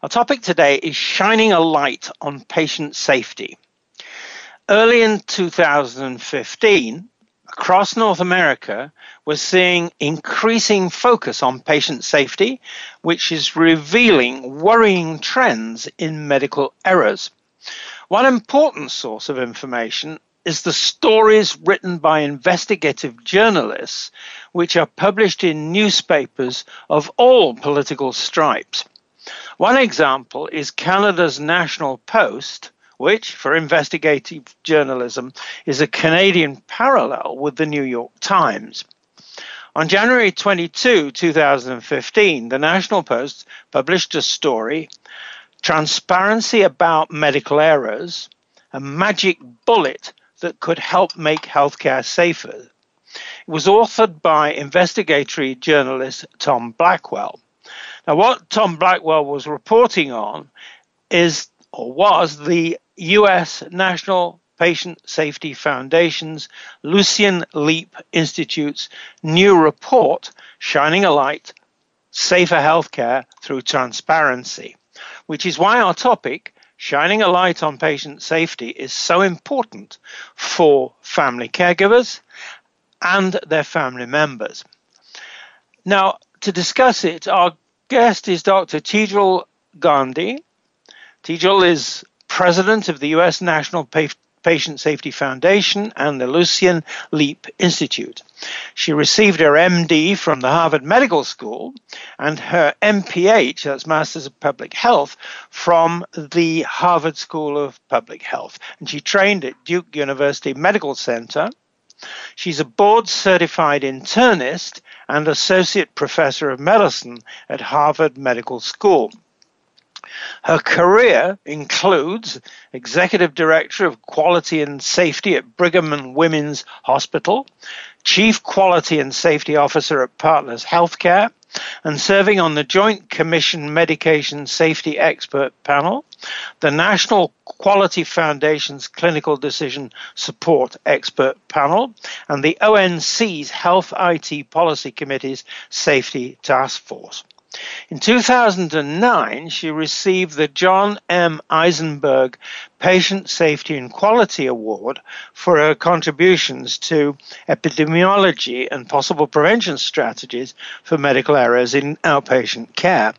Our topic today is shining a light on patient safety. Early in 2015, across North America, we're seeing increasing focus on patient safety, which is revealing worrying trends in medical errors. One important source of information is the stories written by investigative journalists, which are published in newspapers of all political stripes. One example is Canada's National Post, which, for investigative journalism, is a Canadian parallel with the New York Times. On January 22, 2015, the National Post published a story Transparency about Medical Errors, a magic bullet that could help make healthcare safer. It was authored by investigatory journalist Tom Blackwell. Now, what Tom Blackwell was reporting on is or was the U.S. National Patient Safety Foundation's Lucian Leape Institute's new report, Shining a Light Safer Healthcare Through Transparency, which is why our topic, Shining a Light on Patient Safety, is so important for family caregivers and their family members. Now, to discuss it, our guest is Dr. Tejal Gandhi. Tejal is president of the U.S. National Patient Safety Foundation and the Lucian Leape Institute. She received her MD from the Harvard Medical School and her MPH, that's Masters of Public Health, from the Harvard School of Public Health. And she trained at Duke University Medical Center. She's a board certified internist and associate professor of medicine at Harvard Medical School. Her career includes Executive Director of Quality and Safety at Brigham and Women's Hospital, Chief Quality and Safety Officer at Partners Healthcare, and serving on the Joint Commission Medication Safety Expert Panel, the National Quality Foundation's Clinical Decision Support Expert Panel, and the ONC's Health IT Policy Committee's Safety Task Force. In 2009, she received the John M. Eisenberg Patient Safety and Quality Award for her contributions to epidemiology and possible prevention strategies for medical errors in outpatient care.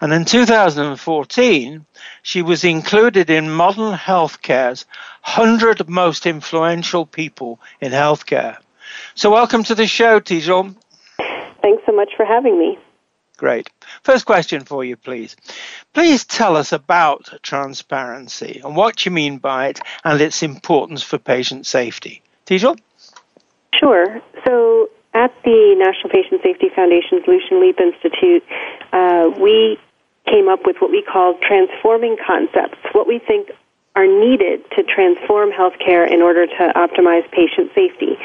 And in 2014, she was included in Modern Healthcare's 100 Most Influential People in Healthcare. So, welcome to the show, Tejal. Thanks so much for having me. Great. First question for you, please. Please tell us about transparency and what you mean by it and its importance for patient safety. Tejal? Sure. So, at the National Patient Safety Foundation's Lucian Leape Institute, uh, we came up with what we call transforming concepts, what we think are needed to transform healthcare in order to optimize patient safety.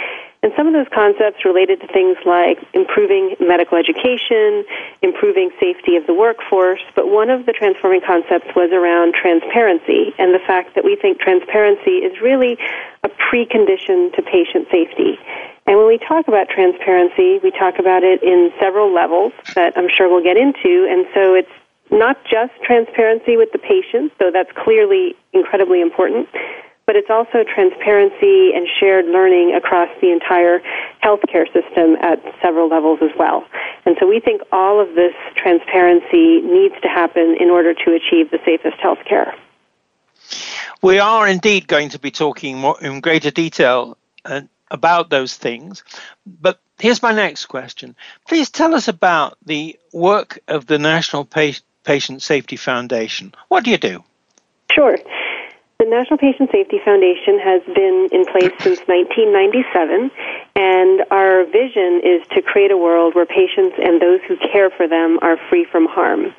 And some of those concepts related to things like improving medical education, improving safety of the workforce, but one of the transforming concepts was around transparency and the fact that we think transparency is really a precondition to patient safety. And when we talk about transparency, we talk about it in several levels that I'm sure we'll get into, and so it's not just transparency with the patient, though that's clearly incredibly important, but it's also transparency and shared learning across the entire healthcare system at several levels as well. And so we think all of this transparency needs to happen in order to achieve the safest healthcare. We are indeed going to be talking more in greater detail uh, about those things. But here's my next question. Please tell us about the work of the National pa- Patient Safety Foundation. What do you do? Sure. The National Patient Safety Foundation has been in place since 1997, and our vision is to create a world where patients and those who care for them are free from harm.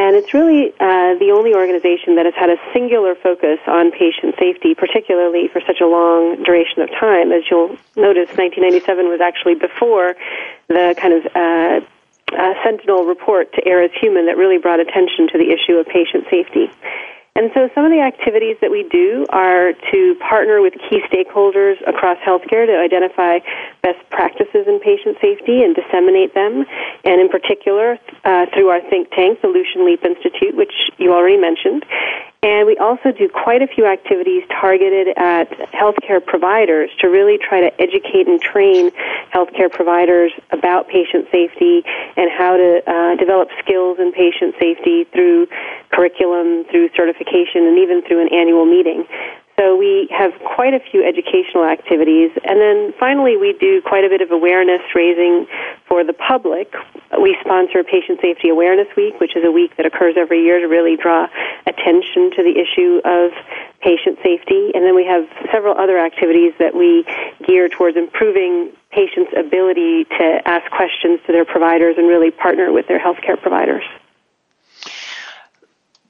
And it's really uh, the only organization that has had a singular focus on patient safety, particularly for such a long duration of time. As you'll notice, 1997 was actually before the kind of uh, uh, Sentinel report to Err is Human that really brought attention to the issue of patient safety. And so some of the activities that we do are to partner with key stakeholders across healthcare to identify best practices in patient safety and disseminate them. And in particular, uh, through our think tank, the Lucian Leape Institute, which you already mentioned. And we also do quite a few activities targeted at healthcare providers to really try to educate and train healthcare providers about patient safety and how to uh, develop skills in patient safety through curriculum, through certification, and even through an annual meeting. So we have quite a few educational activities. And then finally, we do quite a bit of awareness raising for the public. We sponsor Patient Safety Awareness Week, which is a week that occurs every year to really draw attention to the issue of patient safety. And then we have several other activities that we gear towards improving patients' ability to ask questions to their providers and really partner with their healthcare providers.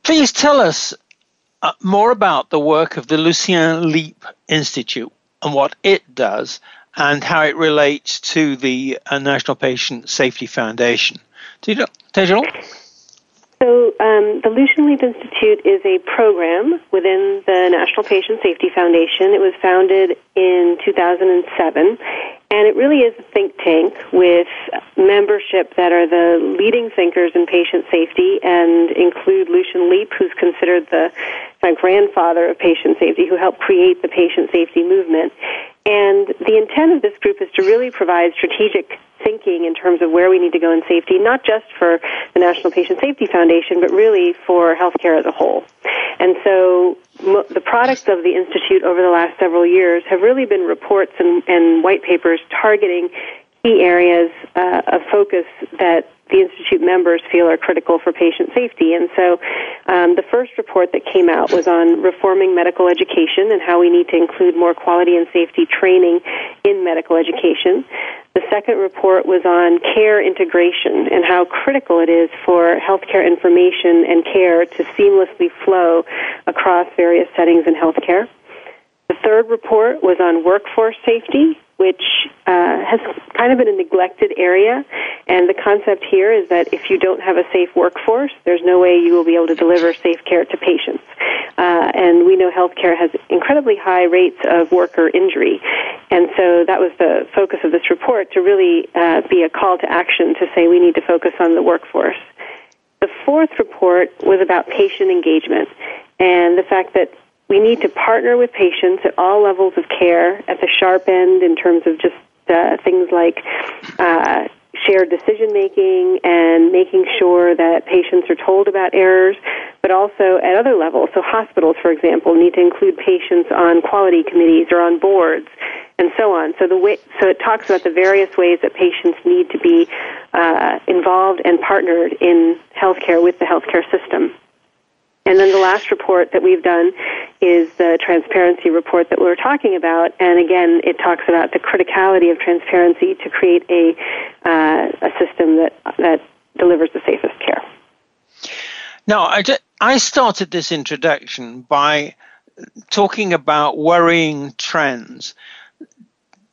Please tell us uh, more about the work of the Lucian Leape Institute and what it does and how it relates to the uh, National Patient Safety Foundation. Tejal? So, um, the Lucian Leape Institute is a program within the National Patient Safety Foundation. It was founded in 2007, and it really is a think tank with membership that are the leading thinkers in patient safety and include Lucian Leape, who's considered the grandfather of patient safety, who helped create the patient safety movement. And the intent of this group is to really provide strategic thinking in terms of where we need to go in safety, not just for the National Patient Safety Foundation, but really for healthcare as a whole. And so the products of the Institute over the last several years have really been reports and, and white papers targeting key areas uh, of focus that the Institute members feel are critical for patient safety. And so um, the first report that came out was on reforming medical education and how we need to include more quality and safety training in medical education. The second report was on care integration and how critical it is for healthcare information and care to seamlessly flow across various settings in healthcare. The third report was on workforce safety which uh, has kind of been a neglected area. And the concept here is that if you don't have a safe workforce, there's no way you will be able to deliver safe care to patients. Uh, and we know healthcare has incredibly high rates of worker injury. And so that was the focus of this report to really uh, be a call to action to say we need to focus on the workforce. The fourth report was about patient engagement and the fact that we need to partner with patients at all levels of care, at the sharp end in terms of just uh, things like uh, shared decision making and making sure that patients are told about errors, but also at other levels. So hospitals, for example, need to include patients on quality committees or on boards and so on. So the way, so it talks about the various ways that patients need to be uh, involved and partnered in healthcare with the healthcare system. And then the last report that we've done is the transparency report that we are talking about. And again, it talks about the criticality of transparency to create a, uh, a system that, that delivers the safest care. Now, I, just, I started this introduction by talking about worrying trends.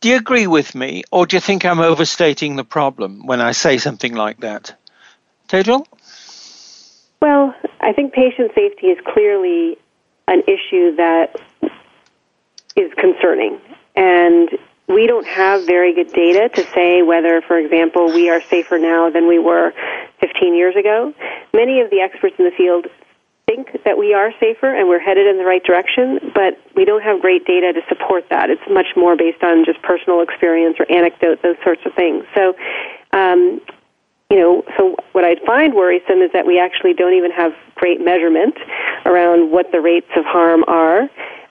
Do you agree with me, or do you think I'm overstating the problem when I say something like that? Tejal? Well, I think patient safety is clearly an issue that is concerning. And we don't have very good data to say whether, for example, we are safer now than we were 15 years ago. many of the experts in the field think that we are safer and we're headed in the right direction, but we don't have great data to support that. It's much more based on just personal experience or anecdote, those sorts of things. So, um, you know, so what I find worrisome is that we actually don't even have great measurement around what the rates of harm are,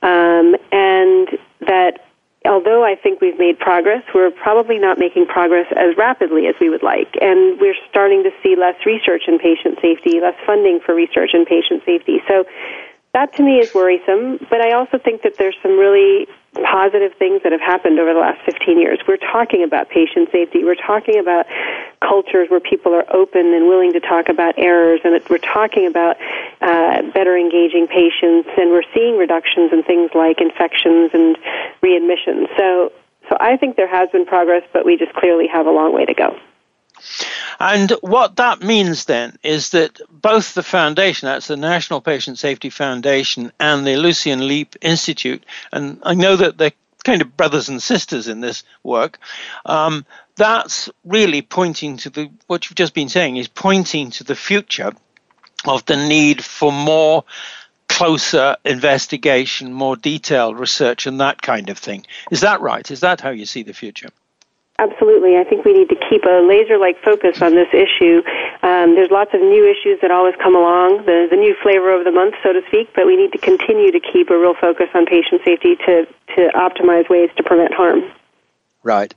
um, and that although I think we've made progress, we're probably not making progress as rapidly as we would like. And we're starting to see less research in patient safety, less funding for research in patient safety. So that to me is worrisome, but I also think that there's some really positive things that have happened over the last 15 years. We're talking about patient safety. We're talking about cultures where people are open and willing to talk about errors, and we're talking about uh, better engaging patients, and we're seeing reductions in things like infections and readmissions. So, so I think there has been progress, but we just clearly have a long way to go. And what that means then is that both the foundation, that's the National Patient Safety Foundation, and the Lucian Leape Institute, and I know that they're kind of brothers and sisters in this work. Um, that's really pointing to the what you've just been saying is pointing to the future of the need for more closer investigation, more detailed research, and that kind of thing. Is that right? Is that how you see the future? Absolutely. I think we need to keep a laser like focus on this issue. Um, there's lots of new issues that always come along, the, the new flavor of the month, so to speak, but we need to continue to keep a real focus on patient safety to, to optimize ways to prevent harm. Right.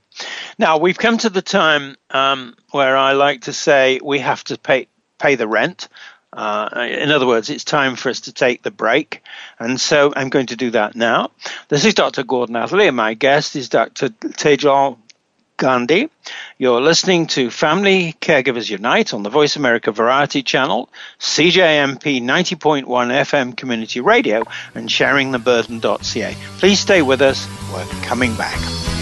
Now, we've come to the time um, where I like to say we have to pay, pay the rent. Uh, in other words, it's time for us to take the break. And so I'm going to do that now. This is Dr. Gordon Atherley, and my guest is Dr. Tejal Gandhi. You're listening to Family Caregivers Unite on the Voice America Variety Channel, CJMP 90.1 FM Community Radio, and sharingtheburden.ca. Please stay with us. We're coming back.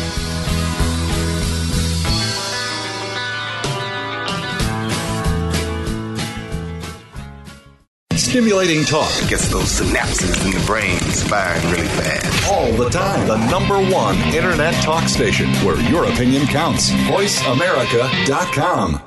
Stimulating talk. Gets those synapses in the brain firing really fast. All the time. The number one internet talk station where your opinion counts. VoiceAmerica.com.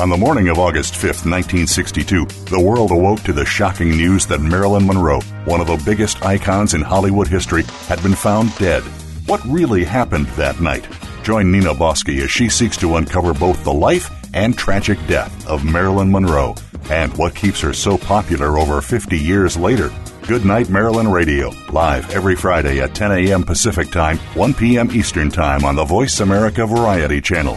On the morning of August 5th, 1962, the world awoke to the shocking news that Marilyn Monroe, one of the biggest icons in Hollywood history, had been found dead. What really happened that night? Join Nina Bosky as she seeks to uncover both the life and tragic death of Marilyn Monroe and what keeps her so popular over 50 years later. Good Night Marilyn Radio, live every Friday at 10 a.m. Pacific Time, 1 p.m. Eastern Time on the Voice America Variety Channel.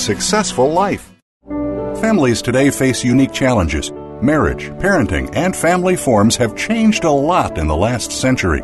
successful life. Families today face unique challenges. Marriage, parenting, and family forms have changed a lot in the last century.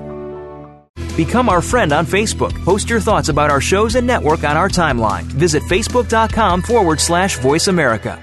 Become our friend on Facebook. Post your thoughts about our shows and network on our timeline. Visit facebook.com forward slash voice America.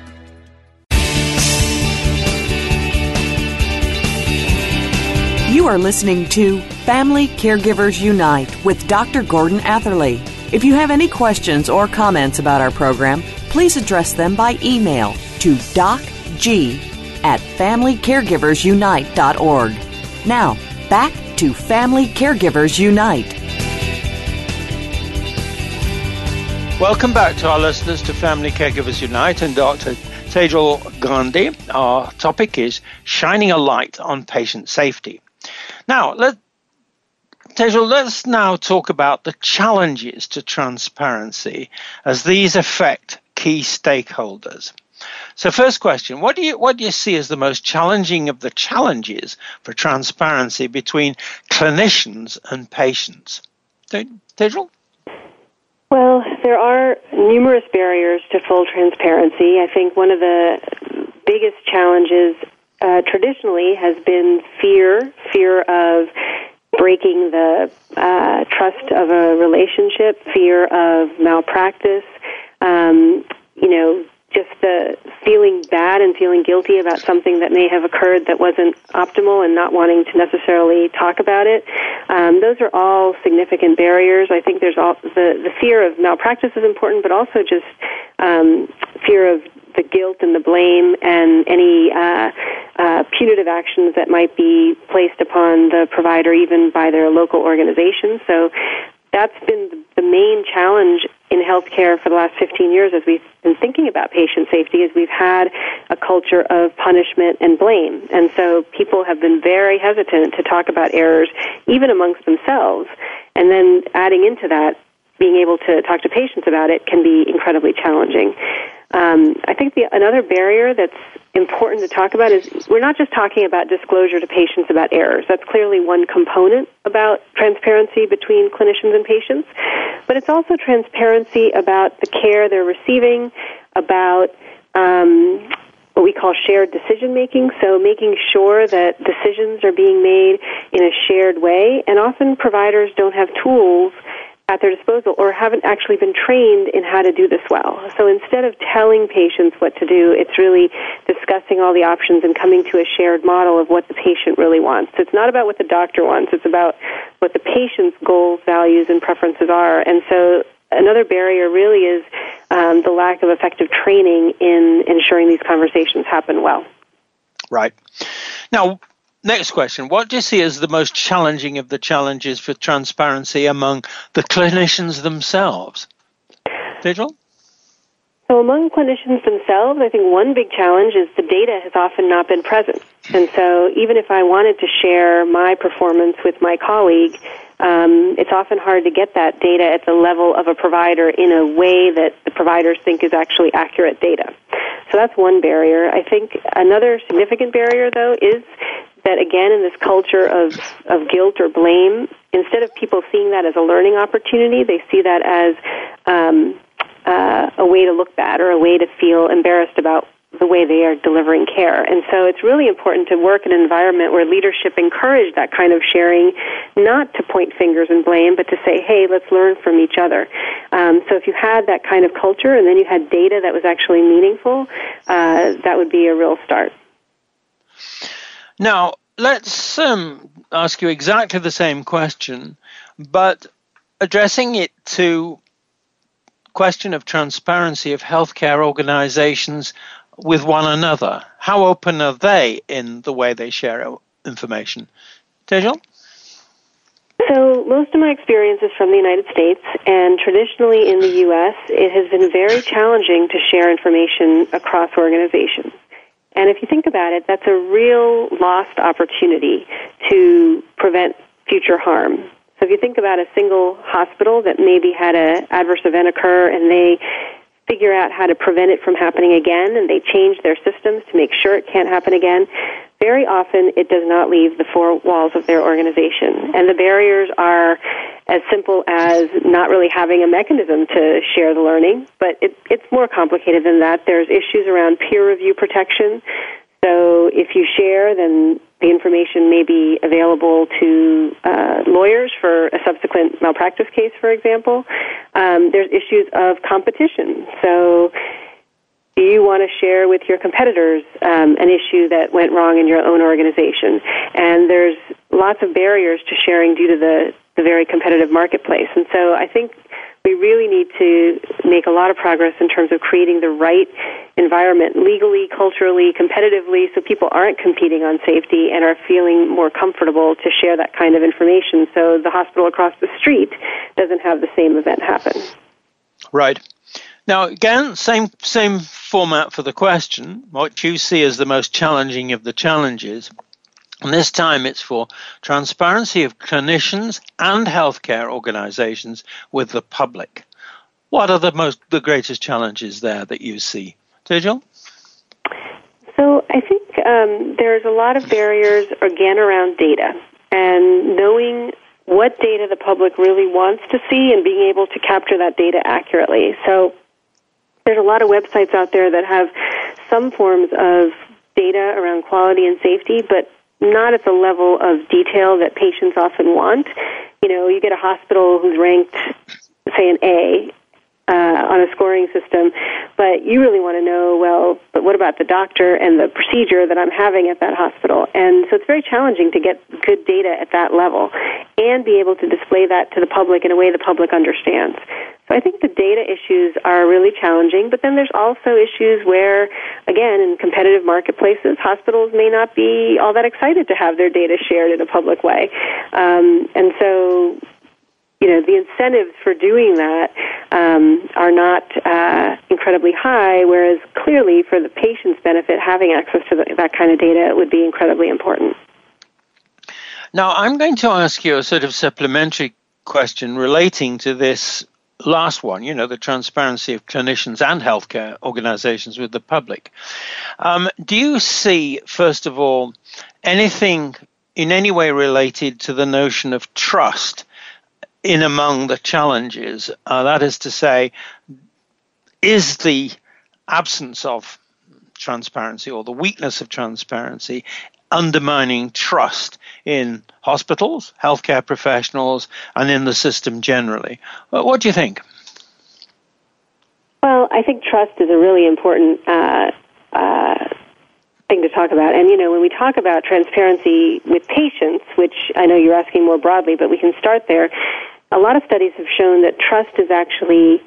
You are listening to Family Caregivers Unite with Dr. Gordon Atherley. If you have any questions or comments about our program, please address them by email to docg at familycaregiversunite.org. Now, back to Family Caregivers Unite. Welcome back to our listeners to Family Caregivers Unite and Dr. Tejal Gandhi. Our topic is shining a light on patient safety. Now, let, Tejal, let's now talk about the challenges to transparency as these affect key stakeholders. So, first question: What do you what do you see as the most challenging of the challenges for transparency between clinicians and patients? Tejal? Well, there are numerous barriers to full transparency. I think one of the biggest challenges uh, traditionally has been fear, fear of breaking the uh, trust of a relationship, fear of malpractice, um, you know, just the feeling bad and feeling guilty about something that may have occurred that wasn't optimal and not wanting to necessarily talk about it. Um, those are all significant barriers. I think there's all the the fear of malpractice is important, but also just um, fear of the guilt and the blame and any uh, uh, punitive actions that might be placed upon the provider, even by their local organization. So that's been the main challenge in healthcare for the last 15 years as we've been thinking about patient safety is we've had a culture of punishment and blame. And so people have been very hesitant to talk about errors even amongst themselves. And then adding into that, being able to talk to patients about it can be incredibly challenging. Um, I think the, another barrier that's important to talk about is we're not just talking about disclosure to patients about errors. That's clearly one component about transparency between clinicians and patients, but it's also transparency about the care they're receiving, about um, what we call shared decision making. So making sure that decisions are being made in a shared way, and often providers don't have tools at their disposal or haven't actually been trained in how to do this well. So instead of telling patients what to do, it's really discussing all the options and coming to a shared model of what the patient really wants. So it's not about what the doctor wants, it's about what the patient's goals, values, and preferences are. And so another barrier really is um, the lack of effective training in ensuring these conversations happen well. Right. Now, Next question. What do you see as the most challenging of the challenges for transparency among the clinicians themselves? Tejal? So, among clinicians themselves, I think one big challenge is the data has often not been present. And so, even if I wanted to share my performance with my colleague, um, it's often hard to get that data at the level of a provider in a way that the providers think is actually accurate data. So that's one barrier. I think another significant barrier, though, is that again in this culture of, of guilt or blame, instead of people seeing that as a learning opportunity, they see that as um, uh, a way to look bad or a way to feel embarrassed about the way they are delivering care. And so it's really important to work in an environment where leadership encourage that kind of sharing, not to point fingers and blame, but to say, hey, let's learn from each other. Um, so if you had that kind of culture and then you had data that was actually meaningful, uh, that would be a real start. Now, let's um, ask you exactly the same question, but addressing it to question of transparency of healthcare organizations with one another. How open are they in the way they share information? Tejal? So, most of my experience is from the United States, and traditionally in the U.S., it has been very challenging to share information across organizations. And if you think about it, that's a real lost opportunity to prevent future harm. So if you think about a single hospital that maybe had an adverse event occur and they figure out how to prevent it from happening again and they change their systems to make sure it can't happen again, very often it does not leave the four walls of their organization. And the barriers are as simple as not really having a mechanism to share the learning, but it, it's more complicated than that. There's issues around peer review protection. So if you share, then the information may be available to uh, lawyers for a subsequent malpractice case, for example. Um, there's issues of competition. So do you want to share with your competitors um, an issue that went wrong in your own organization? And there's lots of barriers to sharing due to the, the very competitive marketplace. And so I think we really need to make a lot of progress in terms of creating the right environment legally, culturally, competitively, so people aren't competing on safety and are feeling more comfortable to share that kind of information so the hospital across the street doesn't have the same event happen. Right. Now, again, same same format for the question. What you see as the most challenging of the challenges, and this time it's for transparency of clinicians and healthcare organizations with the public. What are the most the greatest challenges there that you see, Tejal? So I think um, there's a lot of barriers again around data and knowing what data the public really wants to see and being able to capture that data accurately. So there's a lot of websites out there that have some forms of data around quality and safety, but not at the level of detail that patients often want. You know, you get a hospital who's ranked, say, an A, uh, on a scoring system, but you really want to know, well, but what about the doctor and the procedure that I'm having at that hospital? And so it's very challenging to get good data at that level and be able to display that to the public in a way the public understands. So I think the data issues are really challenging, but then there's also issues where, again, in competitive marketplaces, hospitals may not be all that excited to have their data shared in a public way. Um, and so you know, the incentives for doing that um, are not uh, incredibly high, whereas clearly for the patient's benefit, having access to the, that kind of data would be incredibly important. Now, I'm going to ask you a sort of supplementary question relating to this last one, you know, the transparency of clinicians and healthcare organizations with the public. Um, do you see, first of all, anything in any way related to the notion of trust in among the challenges. Uh, that is to say, is the absence of transparency or the weakness of transparency undermining trust in hospitals, healthcare professionals, and in the system generally? What do you think? Well, I think trust is a really important uh, uh, thing to talk about. And, you know, when we talk about transparency with patients, which I know you're asking more broadly, but we can start there, a lot of studies have shown that trust is actually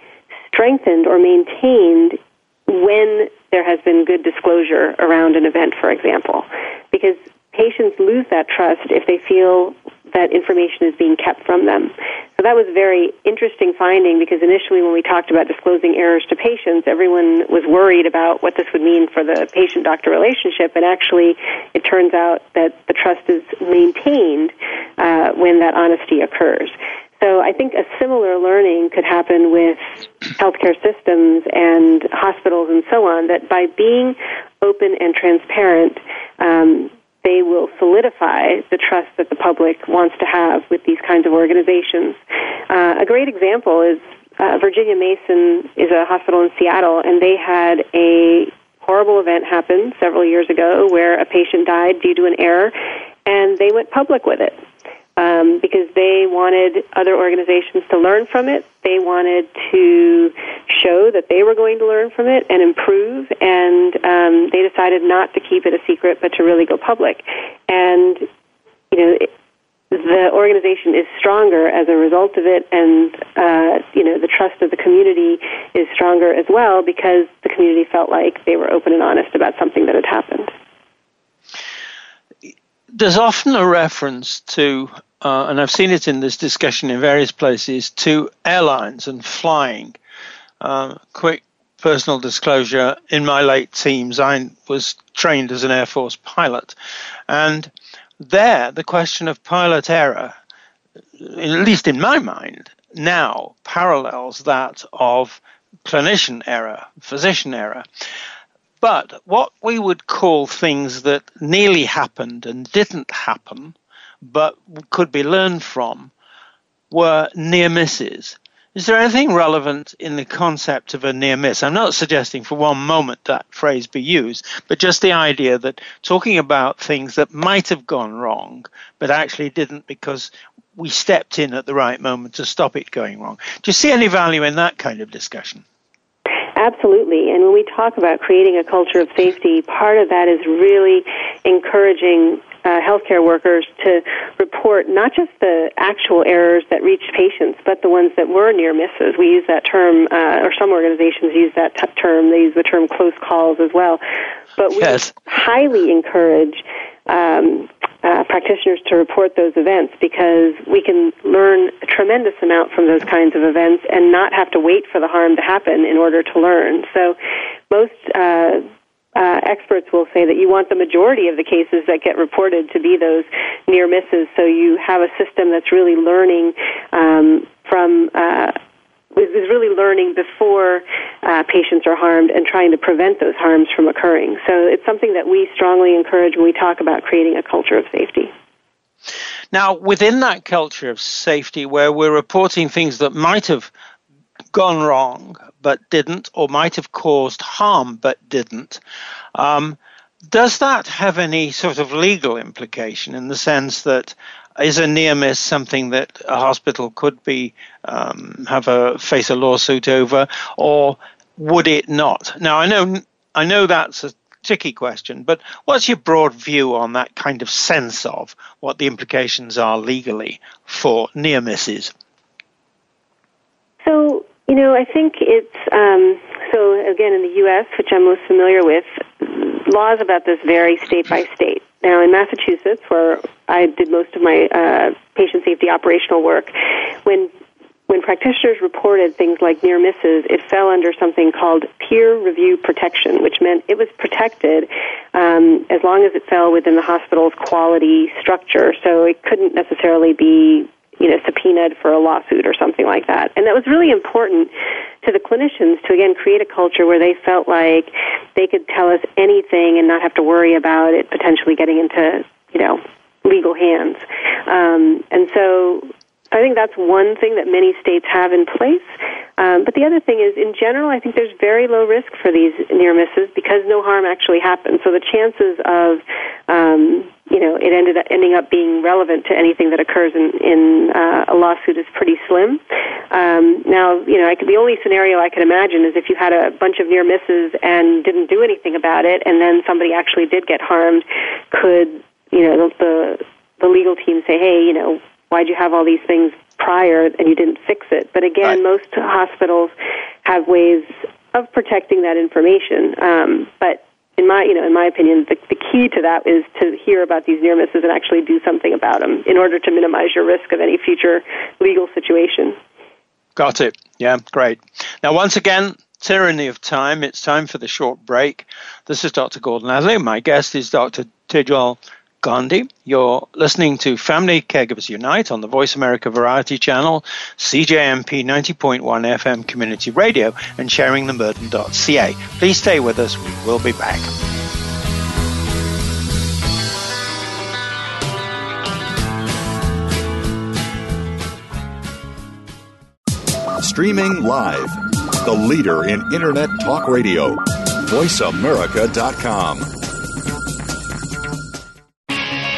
strengthened or maintained when there has been good disclosure around an event, for example. Because patients lose that trust if they feel that information is being kept from them. So that was a very interesting finding because initially when we talked about disclosing errors to patients, everyone was worried about what this would mean for the patient doctor relationship, and actually it turns out that the trust is maintained uh, when that honesty occurs. So I think a similar learning could happen with healthcare systems and hospitals and so on, that by being open and transparent, um, they will solidify the trust that the public wants to have with these kinds of organizations. Uh, a great example is uh, Virginia Mason is a hospital in Seattle, and they had a horrible event happen several years ago where a patient died due to an error, and they went public with it um, because they wanted other organizations to learn from it. They wanted to show that they were going to learn from it and improve, and um, they decided not to keep it a secret, but to really go public. And you know. It, the organization is stronger as a result of it, and uh, you know the trust of the community is stronger as well because the community felt like they were open and honest about something that had happened there's often a reference to, uh, and I've seen it in this discussion in various places, to airlines and flying. Uh, quick personal disclosure in my late teens, I was trained as an Air Force pilot. And there, the question of pilot error, at least in my mind, now parallels that of clinician error, physician error. But what we would call things that nearly happened and didn't happen, but could be learned from, were near misses. Is there anything relevant in the concept of a near miss? I'm not suggesting for one moment that phrase be used, but just the idea that talking about things that might have gone wrong, but actually didn't because we stepped in at the right moment to stop it going wrong. Do you see any value in that kind of discussion? Absolutely. And when we talk about creating a culture of safety, part of that is really encouraging uh, healthcare workers to report not just the actual errors that reached patients, but the ones that were near misses. We use that term, uh, or some organizations use that t- term. They use the term close calls as well. But we yes. highly encourage um, uh, practitioners to report those events because we can learn a tremendous amount from those kinds of events and not have to wait for the harm to happen in order to learn. So most uh, uh, experts will say that you want the majority of the cases that get reported to be those near misses so you have a system that's really learning um, from uh, is really learning before uh, patients are harmed and trying to prevent those harms from occurring. So it's something that we strongly encourage when we talk about creating a culture of safety. Now, within that culture of safety, where we're reporting things that might have gone wrong but didn't, or might have caused harm but didn't, um, does that have any sort of legal implication in the sense that is a near miss something that a hospital could be um, have a face a lawsuit over, or would it not? Now I know I know that's a tricky question, but what's your broad view on that kind of sense of what the implications are legally for near misses? So you know, I think it's um, so again in the U.S., which I'm most familiar with, laws about this vary state by state. Now, in Massachusetts, where I did most of my uh, patient safety operational work, when when practitioners reported things like near misses, it fell under something called peer review protection, which meant it was protected um, as long as it fell within the hospital's quality structure. So it couldn't necessarily be you know, subpoenaed for a lawsuit or something like that. And that was really important to the clinicians to again create a culture where they felt like they could tell us anything and not have to worry about it potentially getting into, you know, legal hands. Um, and so I think that's one thing that many states have in place. Um, but the other thing is, in general, I think there's very low risk for these near misses because no harm actually happens. So the chances of, um, you know, it ended up ending up being relevant to anything that occurs in, in uh, a lawsuit is pretty slim. Um, now, you know, I could, the only scenario I could imagine is if you had a bunch of near misses and didn't do anything about it, and then somebody actually did get harmed, could you know the the legal team say, hey, you know, why'd you have all these things prior and you didn't fix it? But again, right. most hospitals have ways of protecting that information. Um, but in my, you know, in my opinion, the, the key to that is to hear about these near misses and actually do something about them in order to minimize your risk of any future legal situation. Got it. Yeah, great. Now, once again, tyranny of time. It's time for the short break. This is Dr. Gordon Atherley. My guest is Dr. Tejal Gandhi. You're listening to Family Caregivers Unite on the Voice America Variety Channel, CJMP 90.1 FM Community Radio, and sharingtheburden.ca. Please stay with us. We will be back. Streaming live, the leader in Internet talk radio, voiceamerica.com.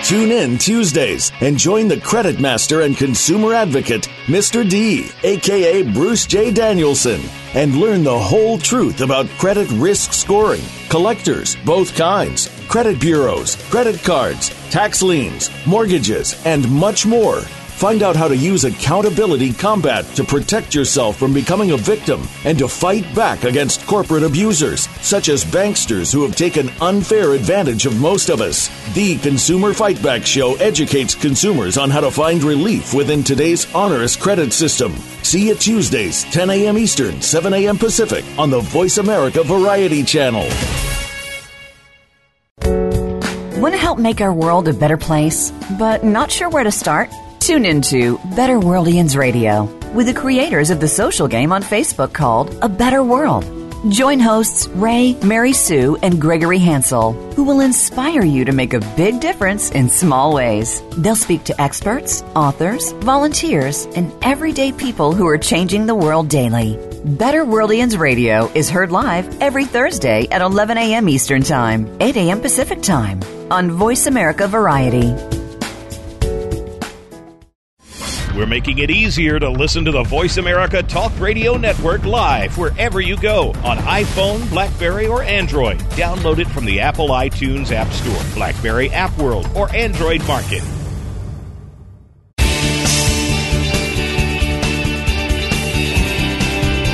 Tune in Tuesdays and join the credit master and consumer advocate, Mr. D, aka Bruce J. Danielson, and learn the whole truth about credit risk scoring, collectors, both kinds, credit bureaus, credit cards, tax liens, mortgages, and much more. Find out how to use accountability combat to protect yourself from becoming a victim and to fight back against corporate abusers, such as banksters who have taken unfair advantage of most of us. The Consumer Fight Back Show educates consumers on how to find relief within today's onerous credit system. See you Tuesdays, 10 a.m. Eastern, 7 a.m. Pacific on the Voice America Variety Channel. Want to help make our world a better place, but not sure where to start? Tune into Better Worldians Radio with the creators of the social game on Facebook called A Better World. Join hosts Ray, Mary Sue, and Gregory Hansel, who will inspire you to make a big difference in small ways. They'll speak to experts, authors, volunteers, and everyday people who are changing the world daily. Better Worldians Radio is heard live every Thursday at 11 a.m. Eastern Time, 8 a.m. Pacific Time on Voice America Variety. We're making it easier to listen to the Voice America Talk Radio Network live wherever you go on iPhone, Blackberry, or Android. Download it from the Apple iTunes App Store, Blackberry App World, or Android Market.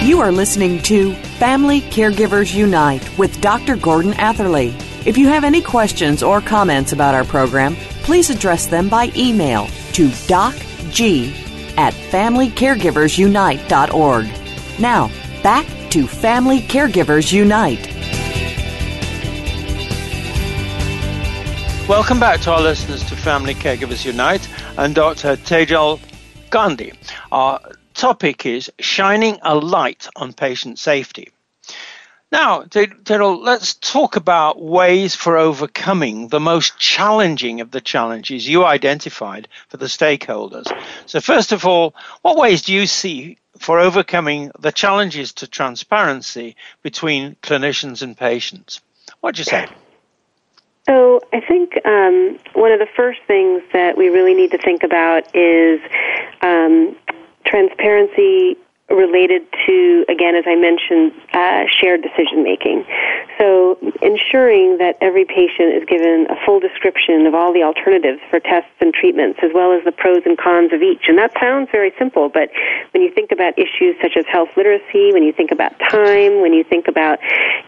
You are listening to Family Caregivers Unite with Dr. Gordon Atherley. If you have any questions or comments about our program, please address them by email to doc G at FamilyCaregiversUnite.org. Now, back to Family Caregivers Unite. Welcome back to our listeners to Family Caregivers Unite and Dr. Tejal Gandhi. Our topic is shining a light on patient safety. Now, Daryl, let's talk about ways for overcoming the most challenging of the challenges you identified for the stakeholders. So, first of all, what ways do you see for overcoming the challenges to transparency between clinicians and patients? What do you say? So, I think um, one of the first things that we really need to think about is um, transparency related to, again, as I mentioned, uh, shared decision making. So ensuring that every patient is given a full description of all the alternatives for tests and treatments, as well as the pros and cons of each. And that sounds very simple, but when you think about issues such as health literacy, when you think about time, when you think about,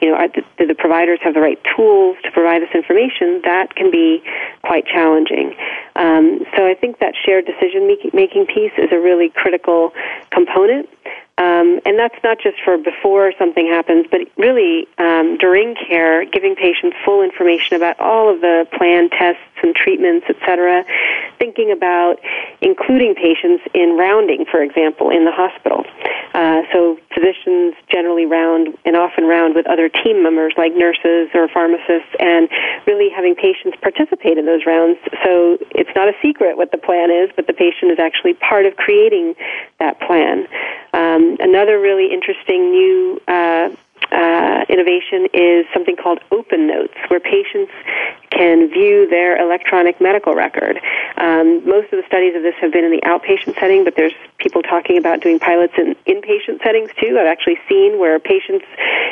you know, the, do the providers have the right tools to provide this information, that can be quite challenging. Um, so I think that shared decision making piece is a really critical component. Um, and that's not just for before something happens, but really um, during care, giving patients full information about all of the planned tests and treatments, etc. Thinking about including patients in rounding, for example, in the hospital. Uh, so physicians generally round and often round with other team members like nurses or pharmacists, and really having patients participate in those rounds. So it's not a secret what the plan is, but the patient is actually part of creating that plan. Um, another really interesting new uh, uh, innovation is something called Open Notes, where patients can view their electronic medical record. Um, most of the studies of this have been in the outpatient setting, but there's people talking about doing pilots in inpatient settings too. I've actually seen where patients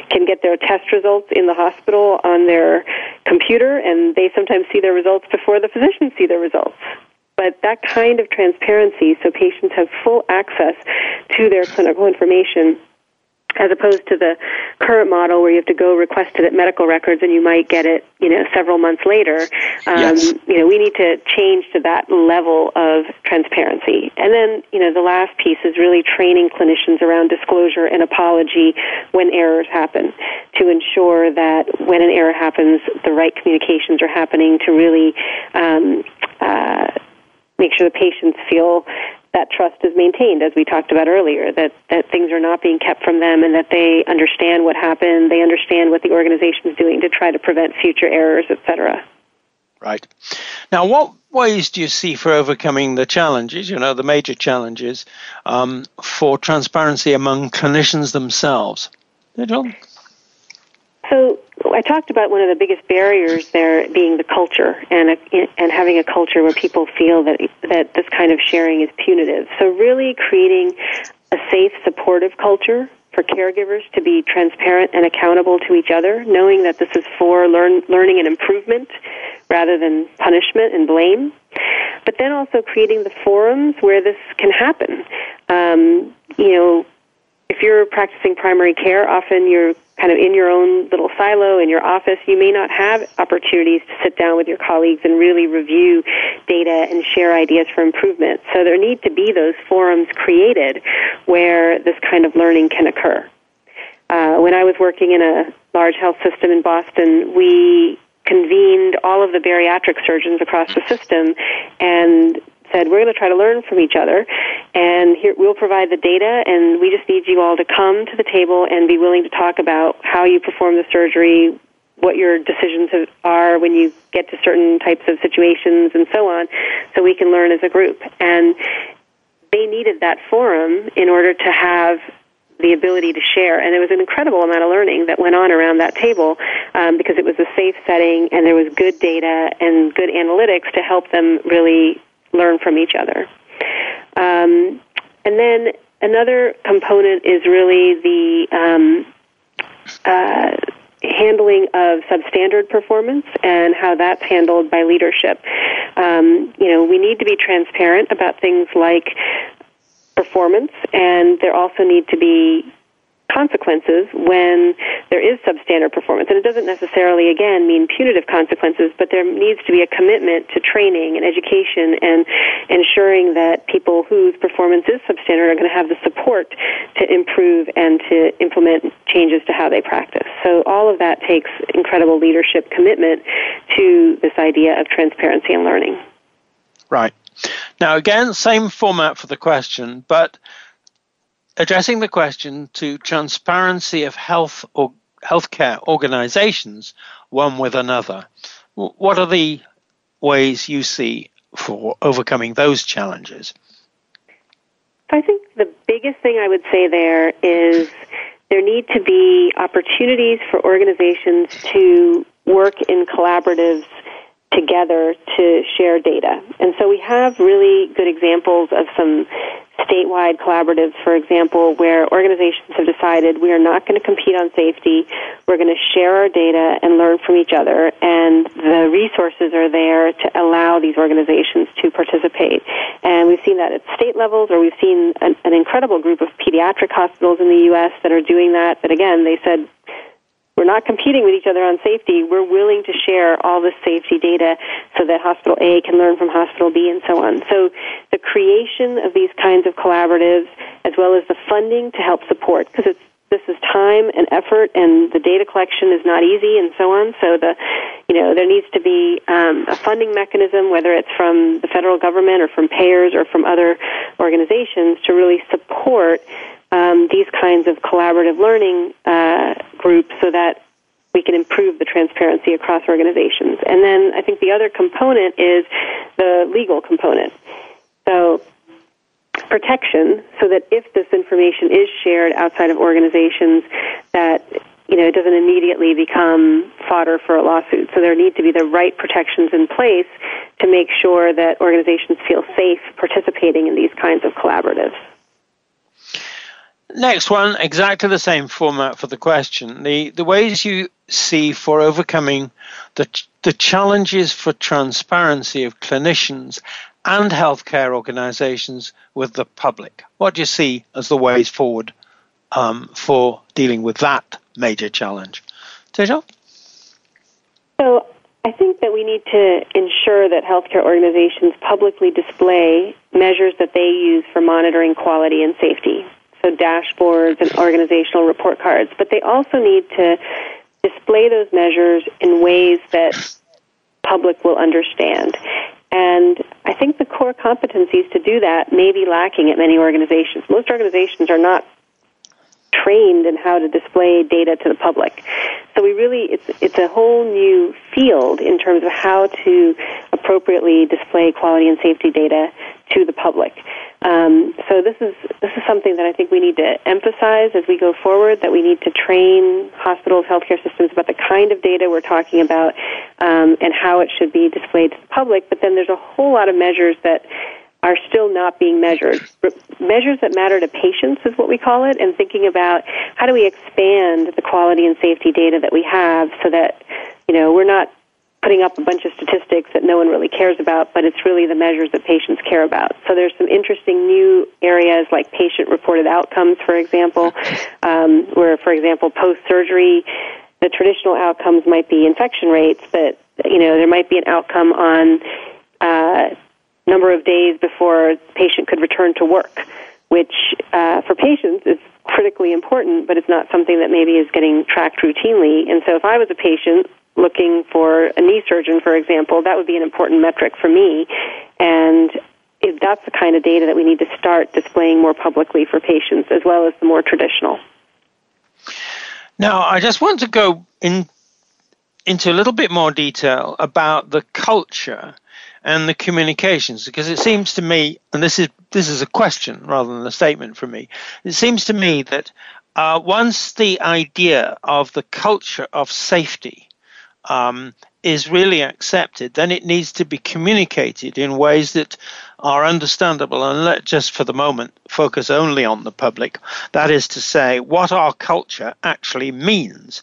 can get their test results in the hospital on their computer, and they sometimes see their results before the physicians see their results but that kind of transparency so patients have full access to their clinical information as opposed to the current model where you have to go request it at medical records and you might get it, you know, several months later. Um, yes. You know, we need to change to that level of transparency. And then, you know, the last piece is really training clinicians around disclosure and apology when errors happen to ensure that when an error happens, the right communications are happening to really um, uh, make sure the patients feel that trust is maintained, as we talked about earlier, that, that things are not being kept from them and that they understand what happened, they understand what the organization is doing to try to prevent future errors, etc. Right. Now, what ways do you see for overcoming the challenges, you know, the major challenges um, for transparency among clinicians themselves? John? So I talked about one of the biggest barriers there being the culture and a, and having a culture where people feel that that this kind of sharing is punitive. So really creating a safe, supportive culture for caregivers to be transparent and accountable to each other, knowing that this is for learn, learning and improvement rather than punishment and blame. But then also creating the forums where this can happen. Um, you know, if you're practicing primary care, often you're kind of in your own little silo in your office, you may not have opportunities to sit down with your colleagues and really review data and share ideas for improvement. So there need to be those forums created where this kind of learning can occur. Uh, when I was working in a large health system in Boston, we convened all of the bariatric surgeons across the system and said, we're going to try to learn from each other, and here we'll provide the data, and we just need you all to come to the table and be willing to talk about how you perform the surgery, what your decisions are when you get to certain types of situations, and so on, so we can learn as a group. And they needed that forum in order to have the ability to share. And there was an incredible amount of learning that went on around that table um, because it was a safe setting and there was good data and good analytics to help them really learn from each other. Um, and then another component is really the um, uh, handling of substandard performance and how that's handled by leadership. Um, you know, we need to be transparent about things like performance, and there also need to be consequences when there is substandard performance. And it doesn't necessarily, again, mean punitive consequences, but there needs to be a commitment to training and education and ensuring that people whose performance is substandard are going to have the support to improve and to implement changes to how they practice. So all of that takes incredible leadership commitment to this idea of transparency and learning. Right. Now, again, same format for the question, but addressing the question to transparency of health or healthcare organizations one with another. What are the ways you see for overcoming those challenges? I think the biggest thing I would say there is there need to be opportunities for organizations to work in collaboratives together to share data. And so we have really good examples of some statewide collaboratives, for example, where organizations have decided we are not going to compete on safety. We're going to share our data and learn from each other, and the resources are there to allow these organizations to participate. And we've seen that at state levels, or we've seen an, an incredible group of pediatric hospitals in the U.S. that are doing that. But again, they said we're not competing with each other on safety. We're willing to share all the safety data so that hospital A can learn from hospital B and so on. So the creation of these kinds of collaboratives, as well as the funding to help support, because it's this is time and effort, and the data collection is not easy, and so on. So the, you know, there needs to be um, a funding mechanism, whether it's from the federal government or from payers or from other organizations, to really support um, these kinds of collaborative learning uh, groups so that we can improve the transparency across organizations. And then I think the other component is the legal component. So protection so that if this information is shared outside of organizations that you know it doesn't immediately become fodder for a lawsuit so there need to be the right protections in place to make sure that organizations feel safe participating in these kinds of collaboratives Next one, exactly the same format for the question. The the ways you see for overcoming the the challenges for transparency of clinicians and healthcare organizations with the public. What do you see as the ways forward um, for dealing with that major challenge? Tejal? So I think that we need to ensure that healthcare organizations publicly display measures that they use for monitoring quality and safety so dashboards and organizational report cards, but they also need to display those measures in ways that public will understand. And I think the core competencies to do that may be lacking at many organizations. Most organizations are not trained in how to display data to the public. So we really it's it's a whole new field in terms of how to appropriately display quality and safety data to the public. Um, so this is this is something that I think we need to emphasize as we go forward. That we need to train hospitals, healthcare systems about the kind of data we're talking about um, and how it should be displayed to the public. But then there's a whole lot of measures that are still not being measured. Measures that matter to patients is what we call it, and thinking about how do we expand the quality and safety data that we have so that you know we're not putting up a bunch of statistics that no one really cares about, but it's really the measures that patients care about. So there's some interesting new areas like patient-reported outcomes, for example, um, where, for example, post-surgery, the traditional outcomes might be infection rates, but you know there might be an outcome on uh, number of days before patient could return to work, which uh, for patients is critically important, but it's not something that maybe is getting tracked routinely. And so if I was a patient looking for a knee surgeon, for example, that would be an important metric for me. And if that's the kind of data that we need to start displaying more publicly for patients, as well as the more traditional. Now, I just want to go in into a little bit more detail about the culture and the communications because it seems to me and this is this is a question rather than a statement from me it seems to me that uh, once the idea of the culture of safety um, is really accepted, then it needs to be communicated in ways that are understandable. And let just for the moment focus only on the public. That is to say, what our culture actually means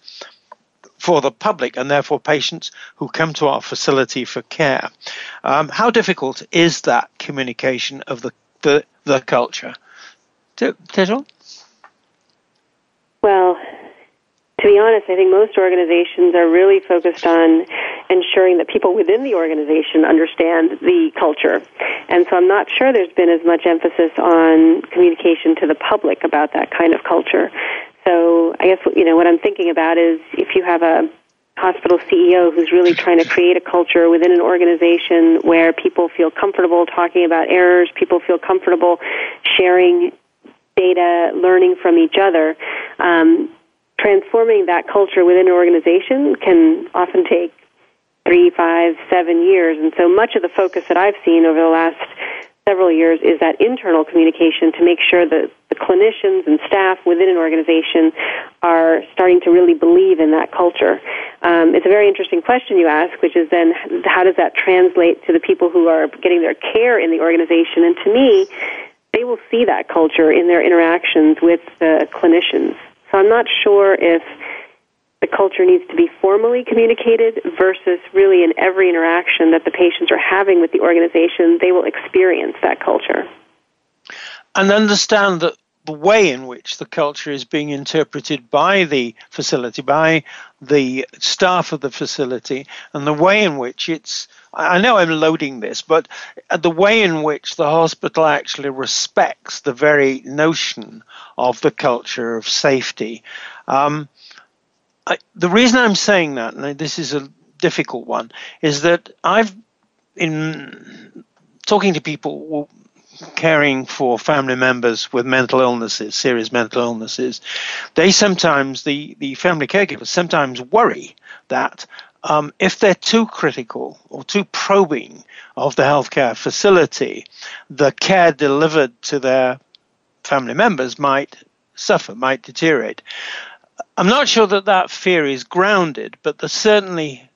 for the public and therefore patients who come to our facility for care. Um, how difficult is that communication of the, the, the culture? Tejal? Well, to be honest, I think most organizations are really focused on ensuring that people within the organization understand the culture. And so I'm not sure there's been as much emphasis on communication to the public about that kind of culture. So I guess, you know, what I'm thinking about is if you have a hospital CEO who's really trying to create a culture within an organization where people feel comfortable talking about errors, people feel comfortable sharing data, learning from each other. Um, transforming that culture within an organization can often take three, five, seven years. And so much of the focus that I've seen over the last several years is that internal communication to make sure that the clinicians and staff within an organization are starting to really believe in that culture. Um, it's a very interesting question you ask, which is then how does that translate to the people who are getting their care in the organization? And to me, they will see that culture in their interactions with the clinicians. So I'm not sure if the culture needs to be formally communicated versus really in every interaction that the patients are having with the organization, they will experience that culture. And understand that the way in which the culture is being interpreted by the facility, by the staff of the facility, and the way in which it's I know I'm loading this, but the way in which the hospital actually respects the very notion of the culture of safety. Um, I, the reason I'm saying that, and this is a difficult one, is that I've in talking to people caring for family members with mental illnesses, serious mental illnesses, they sometimes the the family caregivers sometimes worry that um, if they're too critical or too probing of the healthcare facility, the care delivered to their family members might suffer, might deteriorate. I'm not sure that that fear is grounded, but there's certainly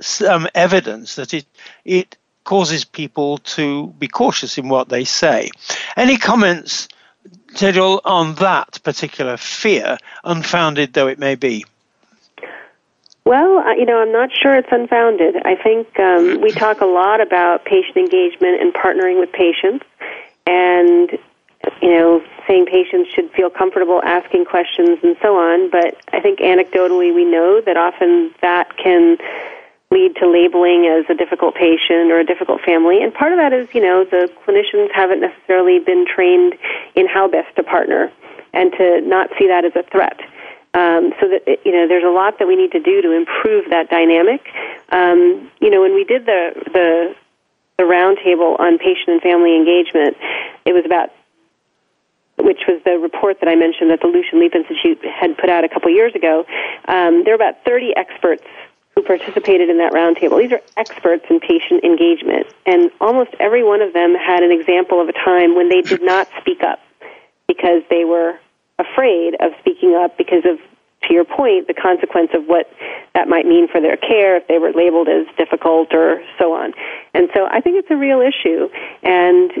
some evidence that it it causes people to be cautious in what they say. Any comments, Tejal, on that particular fear, unfounded though it may be? Well, you know, I'm not sure it's unfounded. I think um, we talk a lot about patient engagement and partnering with patients, and you know, saying patients should feel comfortable asking questions and so on. But I think anecdotally we know that often that can lead to labeling as a difficult patient or a difficult family. And part of that is, you know, the clinicians haven't necessarily been trained in how best to partner and to not see that as a threat. Um, so that you know, there's a lot that we need to do to improve that dynamic. Um, you know, when we did the the the roundtable on patient and family engagement, it was about which was the report that I mentioned that the Lucian Leape Institute had put out a couple years ago. Um, there were about 30 experts who participated in that roundtable. These are experts in patient engagement, and almost every one of them had an example of a time when they did not speak up because they were afraid of speaking up because of to your point, the consequence of what that might mean for their care if they were labeled as difficult or so on. And so I think it's a real issue. And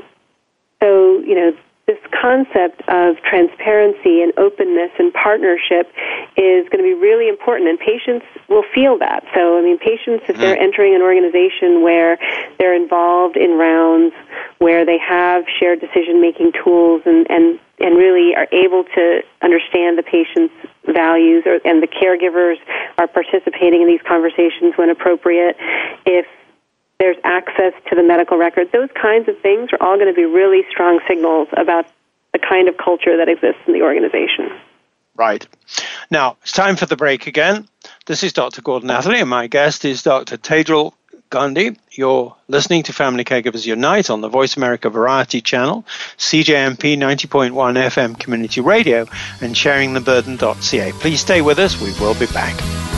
so, you know, this concept of transparency and openness and partnership is going to be really important, and patients will feel that. So, I mean, patients, if they're mm. entering an organization where they're involved in rounds, where they have shared decision making tools and, and, and really are able to understand the patient's values, or, and the caregivers are participating in these conversations when appropriate, if there's access to the medical record. Those kinds of things are all going to be really strong signals about the kind of culture that exists in the organization. Right. Now, it's time for the break again. This is Dr. Gordon Atherley, and my guest is Dr. Tejal Gandhi. You're listening to Family Caregivers Unite on the Voice America Variety Channel, CJMP 90.1 FM Community Radio, and sharingtheburden.ca. Please stay with us. We will be back.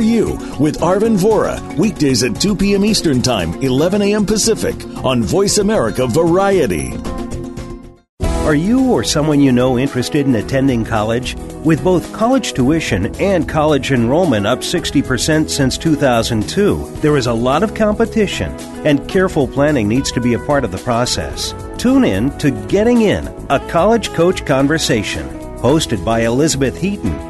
You with Arvin Vora, weekdays at 2 p.m. Eastern Time, 11 a.m. Pacific, on Voice America Variety. Are you or someone you know interested in attending college? With both college tuition and college enrollment up 60% since 2002, there is a lot of competition, and careful planning needs to be a part of the process. Tune in to Getting In, a college coach conversation, hosted by Elizabeth Heaton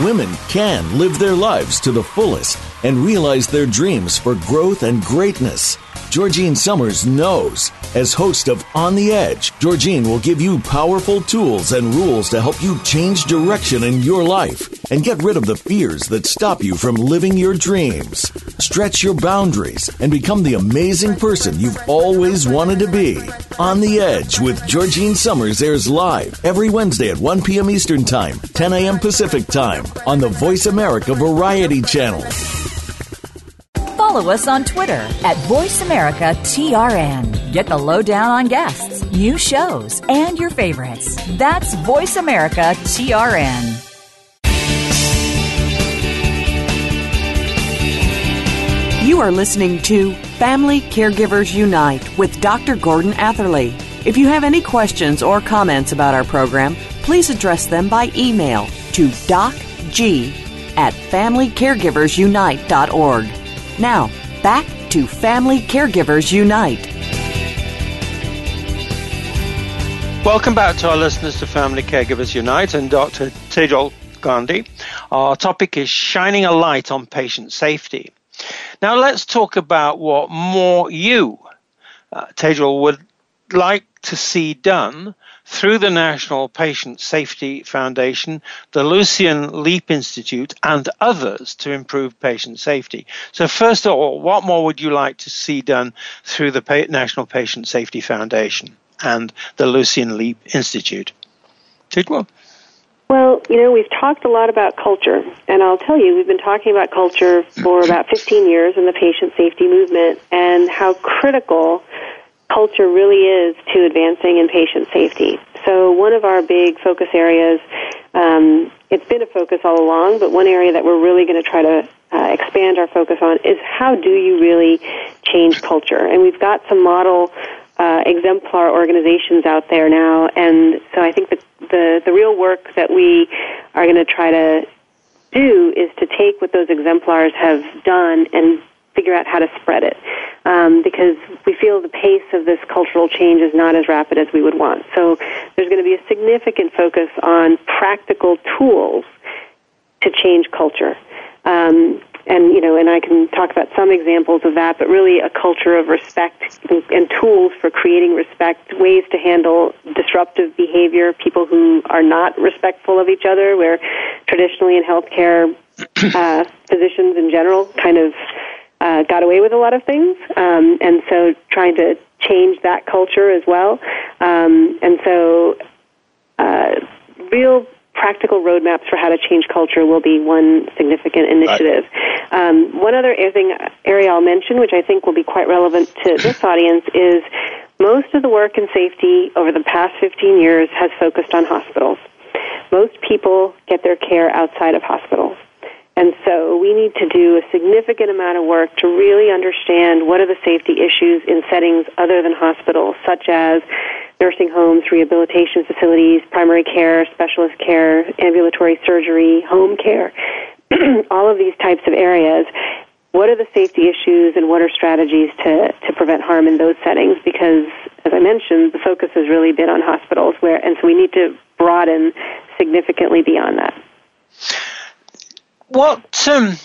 Women can live their lives to the fullest and realize their dreams for growth and greatness. Georgine Summers knows. As host of On the Edge, Georgine will give you powerful tools and rules to help you change direction in your life and get rid of the fears that stop you from living your dreams. Stretch your boundaries and become the amazing person you've always wanted to be. On the Edge with Georgine Summers airs live every Wednesday at 1 p.m. Eastern Time, 10 a.m. Pacific Time on the Voice America Variety Channel follow us on Twitter at VoiceAmericaTRN. Get the lowdown on guests, new shows, and your favorites. That's VoiceAmericaTRN. You are listening to Family Caregivers Unite with Dr. Gordon Atherley. If you have any questions or comments about our program, please address them by email to docg at familycaregiversunite.org. Now, back to Family Caregivers Unite. Welcome back to our listeners to Family Caregivers Unite and Dr. Tejal Gandhi. Our topic is shining a light on patient safety. Now, let's talk about what more you, uh, Tejal, would like to see done through the National Patient Safety Foundation, the Lucian Leape Institute, and others to improve patient safety. So, first of all, what more would you like to see done through the National Patient Safety Foundation and the Lucian Leape Institute? Tejal? Well, you know, we've talked a lot about culture, and I'll tell you, we've been talking about culture for about 15 years in the patient safety movement and how critical culture really is to advancing in patient safety. So one of our big focus areas, um, it's been a focus all along, but one area that we're really going to try to uh, expand our focus on is how do you really change culture? And we've got some model uh, exemplar organizations out there now, and so I think the, the the real work that we are going to try to do is to take what those exemplars have done and figure out how to spread it um, because we feel the pace of this cultural change is not as rapid as we would want. So there's going to be a significant focus on practical tools to change culture. Um, and you know, and I can talk about some examples of that, but really a culture of respect and, and tools for creating respect, ways to handle disruptive behavior, people who are not respectful of each other, where traditionally in healthcare, uh, physicians in general kind of uh, got away with a lot of things, um, and so trying to change that culture as well. Um, and so, uh, real practical roadmaps for how to change culture will be one significant initiative. Um, one other thing, area I'll mention, which I think will be quite relevant to this audience, is most of the work in safety over the past 15 years has focused on hospitals. Most people get their care outside of hospitals. And so we need to do a significant amount of work to really understand what are the safety issues in settings other than hospitals, such as nursing homes, rehabilitation facilities, primary care, specialist care, ambulatory surgery, home care, all of these types of areas. What are the safety issues and what are strategies to, to prevent harm in those settings? Because, as I mentioned, the focus has really been on hospitals, where, and so we need to broaden significantly beyond that. What um,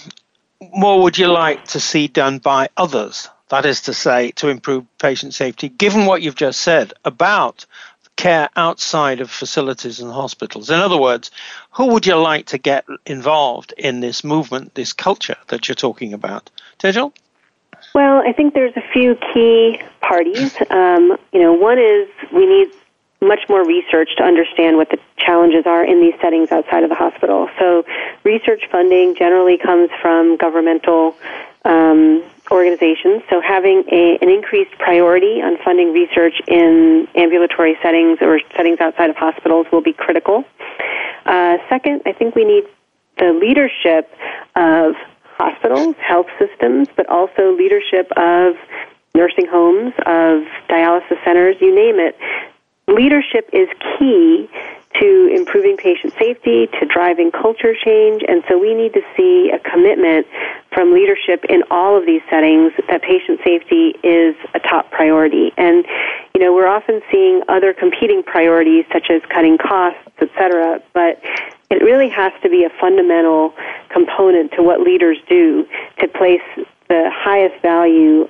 more would you like to see done by others? That is to say, to improve patient safety, given what you've just said about care outside of facilities and hospitals. In other words, who would you like to get involved in this movement, this culture that you're talking about? Tejal? Well, I think there's a few key parties. Um, you know, one is we need much more research to understand what the challenges are in these settings outside of the hospital. So, research funding generally comes from governmental um, organizations. So having a, an increased priority on funding research in ambulatory settings or settings outside of hospitals will be critical. Uh, second, I think we need the leadership of hospitals, health systems, but also leadership of nursing homes, of dialysis centers, you name it. Leadership is key to improving patient safety, to driving culture change, and so we need to see a commitment from leadership in all of these settings that patient safety is a top priority. And, you know, we're often seeing other competing priorities such as cutting costs, et cetera, but it really has to be a fundamental component to what leaders do to place the highest value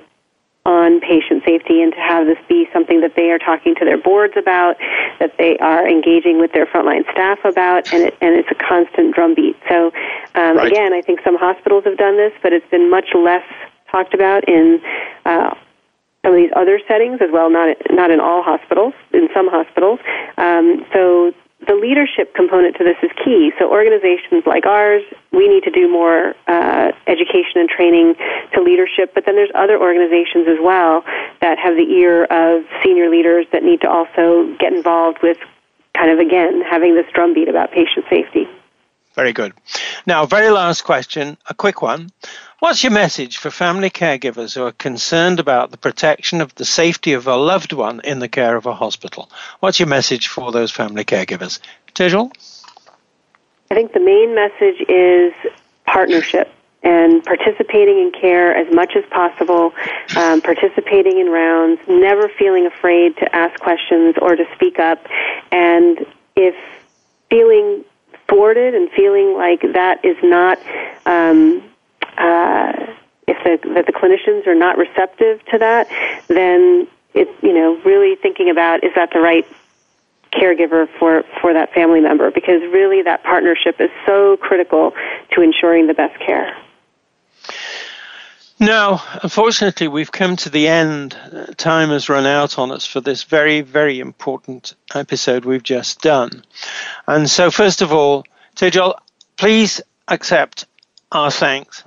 on patient safety and to have this be something that they are talking to their boards about, that they are engaging with their frontline staff about, and, it, and it's a constant drumbeat. So, um, right. again, I think some hospitals have done this, but it's been much less talked about in uh, some of these other settings as well, not not in all hospitals, in some hospitals. Um, so the leadership component to this is key. So organizations like ours, we need to do more uh, education and training to leadership. But then there's other organizations as well that have the ear of senior leaders that need to also get involved with kind of again having this drumbeat about patient safety. Very good. Now, very last question, a quick one. What's your message for family caregivers who are concerned about the protection of the safety of a loved one in the care of a hospital? What's your message for those family caregivers? Tejal? I think the main message is partnership and participating in care as much as possible, um, participating in rounds, never feeling afraid to ask questions or to speak up, and if feeling thwarted and feeling like that is not um, uh, if the that the clinicians are not receptive to that, then it you know really thinking about is that the right caregiver for for that family member because really that partnership is so critical to ensuring the best care. No, unfortunately, we've come to the end. Time has run out on us for this very, very important episode we've just done. And so, first of all, Tejal, please accept our thanks,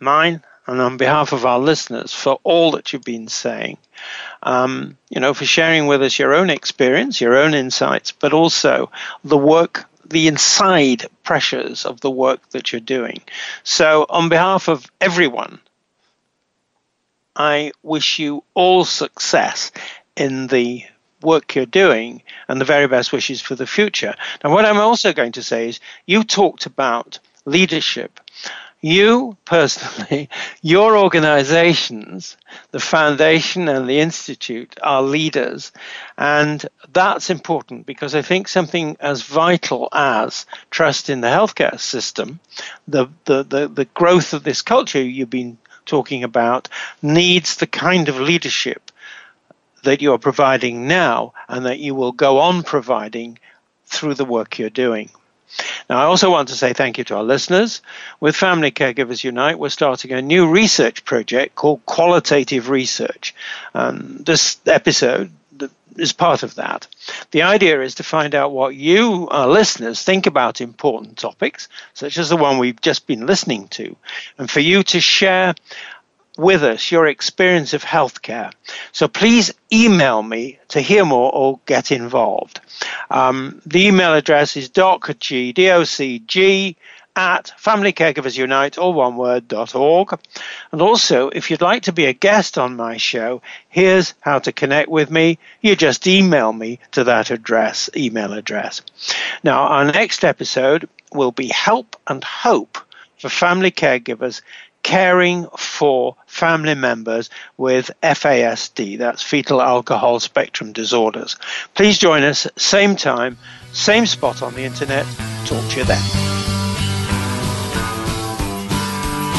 mine and on behalf of our listeners, for all that you've been saying. Um, you know, for sharing with us your own experience, your own insights, but also the work the inside pressures of the work that you're doing. So, on behalf of everyone I wish you all success in the work you're doing and the very best wishes for the future. Now, what I'm also going to say is you talked about leadership. You personally, your organizations, the foundation and the institute are leaders. And that's important because I think something as vital as trust in the healthcare system, the, the, the, the growth of this culture you've been talking about needs the kind of leadership that you're providing now and that you will go on providing through the work you're doing. Now, I also want to say thank you to our listeners. With Family Caregivers Unite, we're starting a new research project called Qualitative Research. Um, this episode is part of that. The idea is to find out what you, our listeners, think about important topics, such as the one we've just been listening to, and for you to share with us your experience of healthcare. So please email me to hear more or get involved. Um, the email address is docg, D-O-C-G, at Family Caregivers Unite, all .org. And also, if you'd like to be a guest on my show, here's how to connect with me. You just email me to that address, email address. Now, our next episode will be Help and Hope for Family Caregivers caring for family members with FASD, that's fetal alcohol spectrum disorders. Please join us, same time, same spot on the internet. Talk to you then.